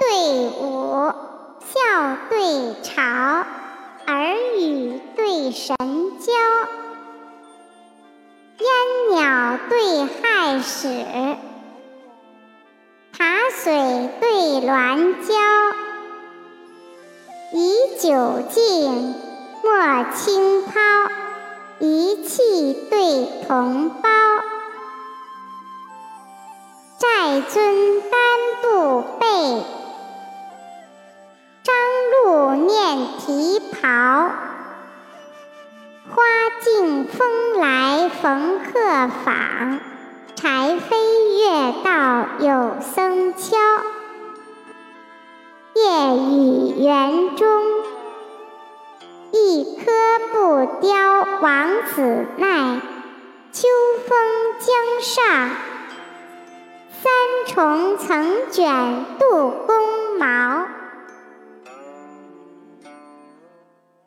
对舞，笑对嘲，耳语对神交，烟鸟对亥使，塔水对鸾交。以酒敬，莫轻抛；一气对同胞。寨尊单步背，袍。花径风来逢客访，柴扉月到有僧敲。夜雨园中，一棵不凋王子奈。秋风江上。三重层卷杜公毛。